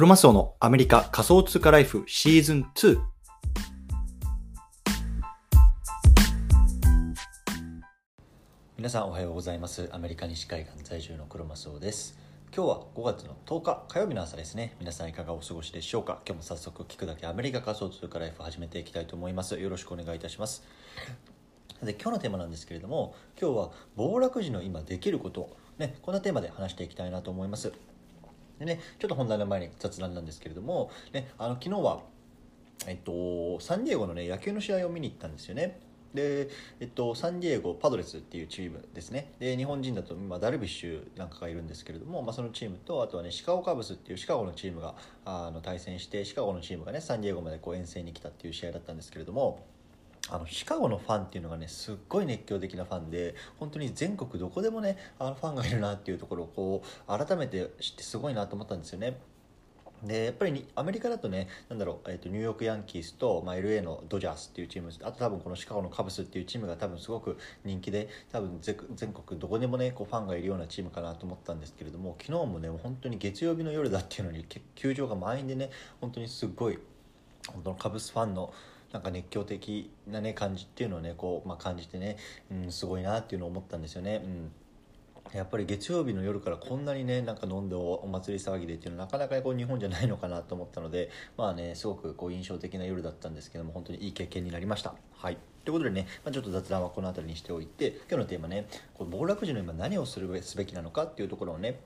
クロマスオのアメリカ仮想通貨ライフシーズン2。皆さんおはようございます。アメリカ西海岸在住のクロマスオです。今日は5月の10日火曜日の朝ですね。皆さんいかがお過ごしでしょうか？今日も早速聞くだけアメリカ仮想通貨ライフ始めていきたいと思います。よろしくお願いいたします。で今日のテーマなんですけれども今日は暴落時の今できること、ね、こんなテーマで話していきたいなと思いますでねちょっと本題の前に雑談なんですけれども、ね、あの昨日は、えっと、サンディエゴの、ね、野球の試合を見に行ったんですよね。で、えっと、サンディエゴパドレスっていうチームですね。で日本人だと、まあ、ダルビッシュなんかがいるんですけれども、まあ、そのチームとあとはねシカゴカブスっていうシカゴのチームがあの対戦してシカゴのチームがねサンディエゴまでこう遠征に来たっていう試合だったんですけれどもあのシカゴのファンっていうのがねすっごい熱狂的なファンで本当に全国どこでもねあのファンがいるなっていうところをこう改めて知ってすごいなと思ったんですよね。でやっぱりアメリカだとねなんだろう、えー、とニューヨークヤンキースと、まあ、LA のドジャースっていうチームあと多分このシカゴのカブスっていうチームが多分すごく人気で多分全国どこでもねこうファンがいるようなチームかなと思ったんですけれども昨日もね本当に月曜日の夜だっていうのに球場が満員でね本当にすごい本当のカブスファンのなんか熱狂的なね感じっていうのをねこう、まあ、感じてね、うん、すごいなっていうのを思ったんですよね。うんやっぱり月曜日の夜からこんなにねなんか飲んでお祭り騒ぎでっていうのはなかなかこう日本じゃないのかなと思ったのでまあねすごくこう印象的な夜だったんですけども本当にいい経験になりました。はいということでね、まあ、ちょっと雑談はこの辺りにしておいて今日のテーマねこの暴落時の今何をするすべきなのかっていうところをね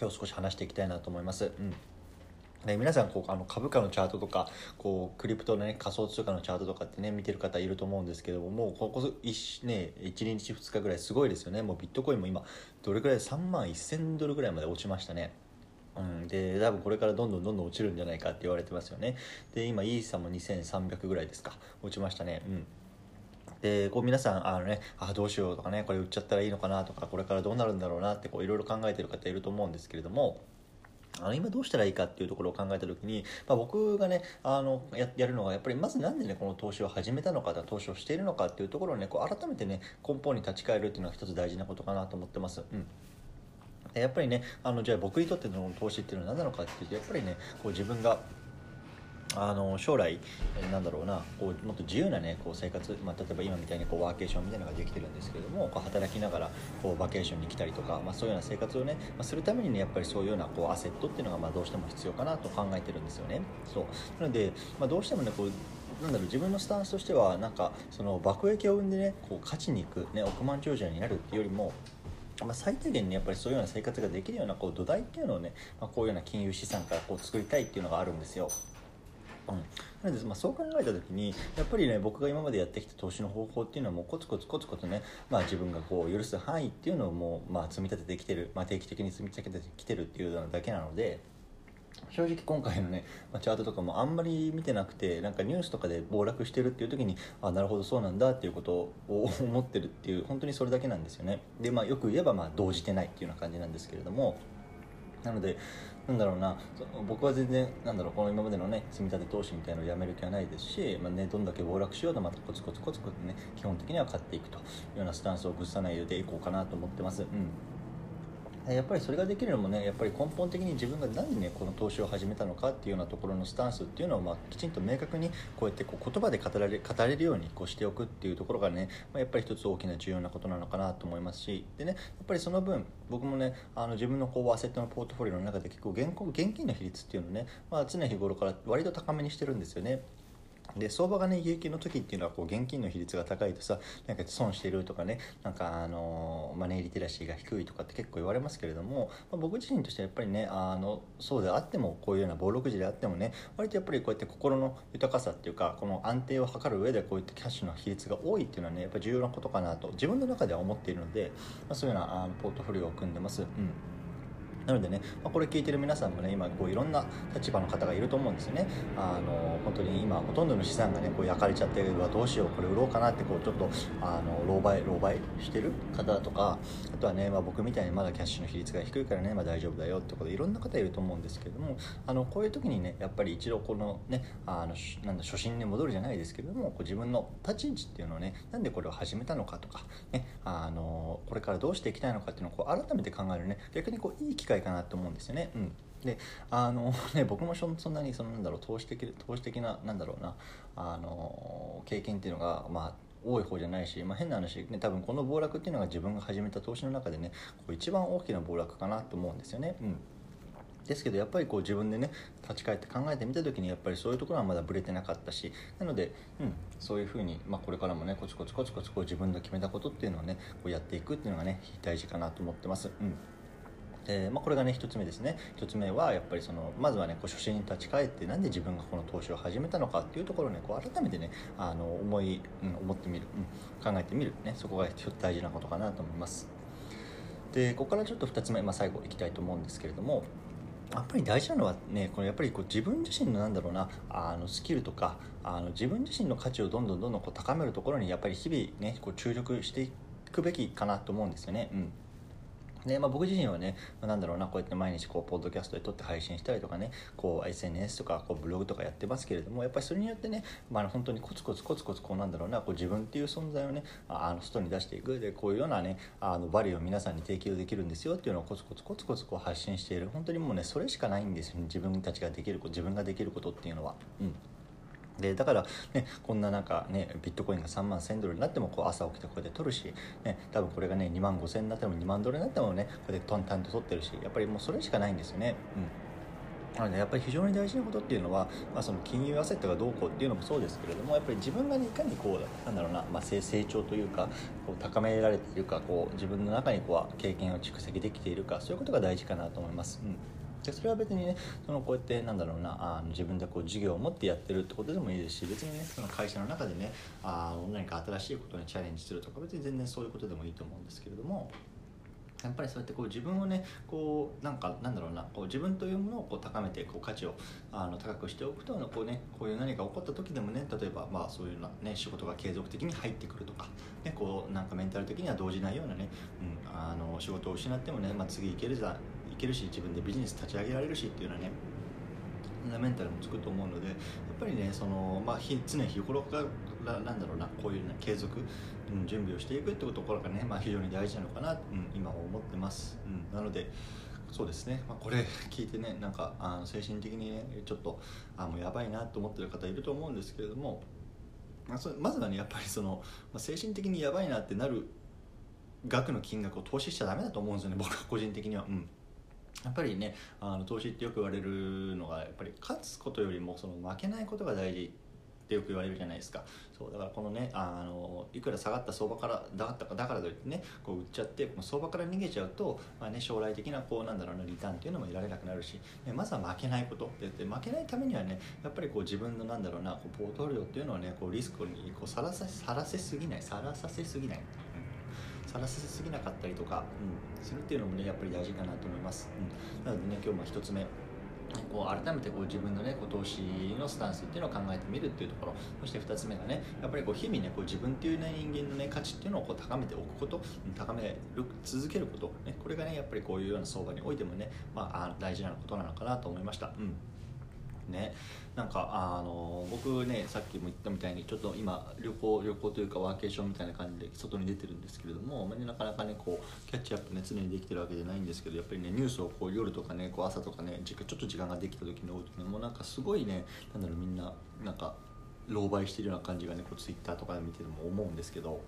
今日少し話していきたいなと思います。うんね、皆さんこうあの株価のチャートとかこうクリプトの、ね、仮想通貨のチャートとかってね見てる方いると思うんですけどももうここ 1,、ね、1日2日ぐらいすごいですよね。もうビットコインも今どれぐらい3万1000ドルぐらいまで落ちましたね。うん、で多分これからどんどんどんどん落ちるんじゃないかって言われてますよね。で今イーサも2300ぐらいですか。落ちましたね。うん。でこう皆さんあのねあどうしようとかねこれ売っちゃったらいいのかなとかこれからどうなるんだろうなってこういろいろ考えてる方いると思うんですけれどもあの今どうしたらいいかっていうところを考えた時に、まあ、僕がねあのややるのはやっぱりまずなんでねこの投資を始めたのか投資をしているのかっていうところをねこう改めてね根本に立ち返るっていうのは一つ大事なことかなと思ってます。うんやっぱりねあのじゃあ僕にとっての投資っていうのは何なのかっていうとやっぱりねこう自分があの将来なんだろうなこうもっと自由な、ね、こう生活、まあ、例えば今みたいにこうワーケーションみたいなのができてるんですけれどもこう働きながらこうバケーションに来たりとか、まあ、そういうような生活をね、まあ、するためにねやっぱりそういうようなこうアセットっていうのがまあどうしても必要かなと考えてるんですよね。そうなので、まあ、どうしてもねこうなんだろう自分のスタンスとしてはなんかその爆益を生んでねこう勝ちに行く、ね、億万長者になるっていうよりもまあ、最低限ねやっぱりそういうような生活ができるようなこう土台っていうのをね、まあ、こういうような金融資産からこう作りたいっていうのがあるんですよ。うん、なので、まあ、そう考えた時にやっぱりね僕が今までやってきた投資の方法っていうのはもうコツコツコツコツね、まあ、自分がこう許す範囲っていうのをもう、まあ、積み立ててきてる、まあ、定期的に積み立ててきてるっていうのだけなので。正直今回のね、まあ、チャートとかもあんまり見てなくてなんかニュースとかで暴落してるっていう時にあなるほどそうなんだっていうことを思ってるっていう本当にそれだけなんですよねでまあよく言えばまあ動じてないっていうような感じなんですけれどもなのでなんだろうな僕は全然なんだろうこの今までのね積み立て投資みたいなのをやめる気はないですし、まあね、どんだけ暴落しようとまたコツコツコツコツね基本的には買っていくというようなスタンスを崩さないでいこうかなと思ってます。うんやっぱりそれができるのもねやっぱり根本的に自分が何でねこの投資を始めたのかっていうようなところのスタンスっていうのを、まあ、きちんと明確にこうやってこう言葉で語られ語れるようにこうしておくっていうところがね、まあ、やっぱり一つ大きな重要なことなのかなと思いますしでねやっぱりその分僕もねあの自分のこうアセットのポートフォリオの中で結構現現金の比率っていうのね、まあ、常日頃から割と高めにしてるんですよね。で相場がね有給の時っていうのはこう現金の比率が高いとさなんか損してるとかねなんかあのマネーリテラシーが低いとかって結構言われますけれども、まあ、僕自身としてはやっぱりねあのそうであってもこういうような暴録時であってもね割とやっぱりこうやって心の豊かさっていうかこの安定を図る上でこういったキャッシュの比率が多いっていうのはねやっぱ重要なことかなと自分の中では思っているので、まあ、そういうようなポートフォリオを組んでます。うんなのでね、まあ、これ聞いてる皆さんもね今こういろんな立場の方がいると思うんですよね。あの本当に今ほとんどの資産がねこう焼かれちゃってうわどうしようこれ売ろうかなってこうちょっとあの狼狽狼狽してる方とかあとはね、まあ、僕みたいにまだキャッシュの比率が低いからね、まあ、大丈夫だよってことでいろんな方いると思うんですけれどもあのこういう時にねやっぱり一度このねあのなんだ初心に戻るじゃないですけれどもこう自分の立ち位置っていうのをねなんでこれを始めたのかとか、ね、あのこれからどうしていきたいのかっていうのをこう改めて考えるね逆にこういい機会かなと思うんですよね。うんであの ね僕もそんなにそのなんだろう投資的投資的ななんだろうなあの経験っていうのがまあ多い方じゃないし、まあ、変な話、ね、多分この暴落っていうのが自分が始めた投資の中でねこう一番大きな暴落かなと思うんですよね。うんですけどやっぱりこう自分でね立ち返って考えてみた時にやっぱりそういうところはまだぶれてなかったしなので、うん、そういうふうに、まあ、これからもねコツコツコツコツこう自分の決めたことっていうのをねこうやっていくっていうのがね大事かなと思ってます。うんでまあ、これがね1つ目ですね。1つ目はやっぱりそのまずはねこう初心に立ち返ってなんで自分がこの投資を始めたのかっていうところをねこう改めてねあの思い、うん、思ってみる、うん、考えてみる、ね、そこが大事なことかなと思います。でここからちょっと2つ目、まあ、最後いきたいと思うんですけれどもやっぱり大事なのはねこのやっぱりこう自分自身のなんだろうなあのスキルとかあの自分自身の価値をどんどんどんどんこう高めるところにやっぱり日々ねこう注力していくべきかなと思うんですよね。うん。で、まあ、僕自身はね、まあ、なんだろうなこうやって毎日こうポッドキャストで撮って配信したりとかねこう SNS とかこうブログとかやってますけれどもやっぱりそれによってね、まあ、本当にコツコツコツコツこうなんだろうなこう自分っていう存在をねあの外に出していく。でこういうようなねあのバリューを皆さんに提供できるんですよっていうのをコツコツコツコツこう発信している。本当にもうねそれしかないんですよね。自分たちができること自分ができることっていうのは。うん。でだから、ね、こんななんか、ね、ビットコインが3万1000ドルになってもこう朝起きてこれで取るし、ね、多分これがね2万5000になっても2万ドルになってもねこれでトンタンと取ってるしやっぱりもうそれしかないんですよね。うんなのでやっぱり非常に大事なことっていうのは、まあ、その金融アセットがどうこうっていうのもそうですけれどもやっぱり自分が、ね、いかにこうなんだろうな、まあ、成長というかこう高められているかこう自分の中にこう経験を蓄積できているかそういうことが大事かなと思います。うんでそれは別にねそのこうやってなんだろうなあの自分でこう授業を持ってやってるってことでもいいですし別にねその会社の中でねあ何か新しいことにチャレンジするとか別に全然そういうことでもいいと思うんですけれどもやっぱりそうやってこう自分をねこうなんかなんだろうなこう自分というものをこう高めてこう価値をあの高くしておくとこう、ね、こういう何か起こった時でもね例えばまあそういうな、ね、仕事が継続的に入ってくるとか、ね、こうなんかメンタル的には動じないようなね、うん、あの仕事を失ってもね、まあ、次行けるじゃけるし自分でビジネス立ち上げられるしっていうのはねフンダメンタルもつくと思うのでやっぱりねその、まあ、常日頃からなんだろうなこういう、ね、継続、うん、準備をしていくっていうところがね、まあ、非常に大事なのかな、うん、今は思ってます、うん、なのでそうですね、まあ、これ聞いてねなんかあの精神的にねちょっとあもうやばいなと思ってる方いると思うんですけれども、まあ、そまずはねやっぱりその、まあ、精神的にやばいなってなる額の金額を投資しちゃダメだと思うんですよね僕は個人的には。うん。やっぱりねあの投資ってよく言われるのがやっぱり勝つことよりもその負けないことが大事ってよく言われるじゃないですか。そうだからこのねあのいくら下がった相場からだったかだからといってねこう売っちゃって相場から逃げちゃうと、まあね、将来的なこうなんだろうなリターンっていうのも得られなくなるし、ね、まずは負けないことって言って負けないためにはねやっぱりこう自分のなんだろうなこうポートフォリオっていうのはねこうリスクにこうさらささらせすぎないさらさせすぎない。さらせすぎなかったりとか、うん、するっていうのもねやっぱり大事かなと思います、うん、なのでね今日も1つ目こう改めてこう自分の、ね、こう投資のスタンスっていうのを考えてみるっていうところ。そして2つ目がねやっぱりこう日々ねこう自分っていう、ね、人間の、ね、価値っていうのをこう高めておくこと。高める続けること、ね、これがねやっぱりこういうような相場においてもね、まあ、大事なことなのかなと思いました。うんねなんかあの僕ねさっきも言ったみたいにちょっと今旅行旅行というかワーケーションみたいな感じで外に出てるんですけれども、まあね、なかなかねこうキャッチアップね常にできてるわけじゃないんですけどやっぱりねニュースをこう夜とかねこう朝とかねちょっと時間ができた時に多いとねもうなんかすごいねなんだろうみんななんか狼狽してるような感じがねこうツイッターとかで見てても思うんですけど。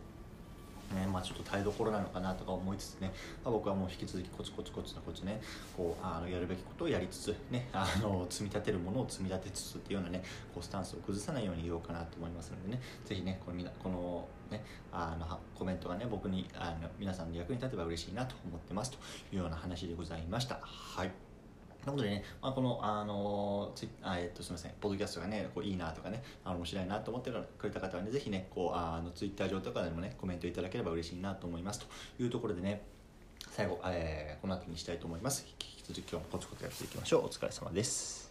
ねまあ、ちょっと耐えどころなのかなとか思いつつね、まあ、僕はもう引き続きコツコツコツコツねこうあのやるべきことをやりつつ、ね、あの積み立てるものを積み立てつつっていうようなねこうスタンスを崩さないように言おうかなと思いますのでねぜひねこのこのねあのコメントがね僕にあの皆さんの役に立てば嬉しいなと思ってますというような話でございました。はいということでね、まあ、この、あのツイあえっと、すみません、ポッドキャストがね、こういいなとかね、あの面白いなと思ってくれた方はね、ぜひね、こう、あのツイッター上とかでもね、コメントいただければ嬉しいなと思いますというところでね、最後、えー、この後にしたいと思います。引き続き今日もコツコツやっていきましょう。お疲れ様です。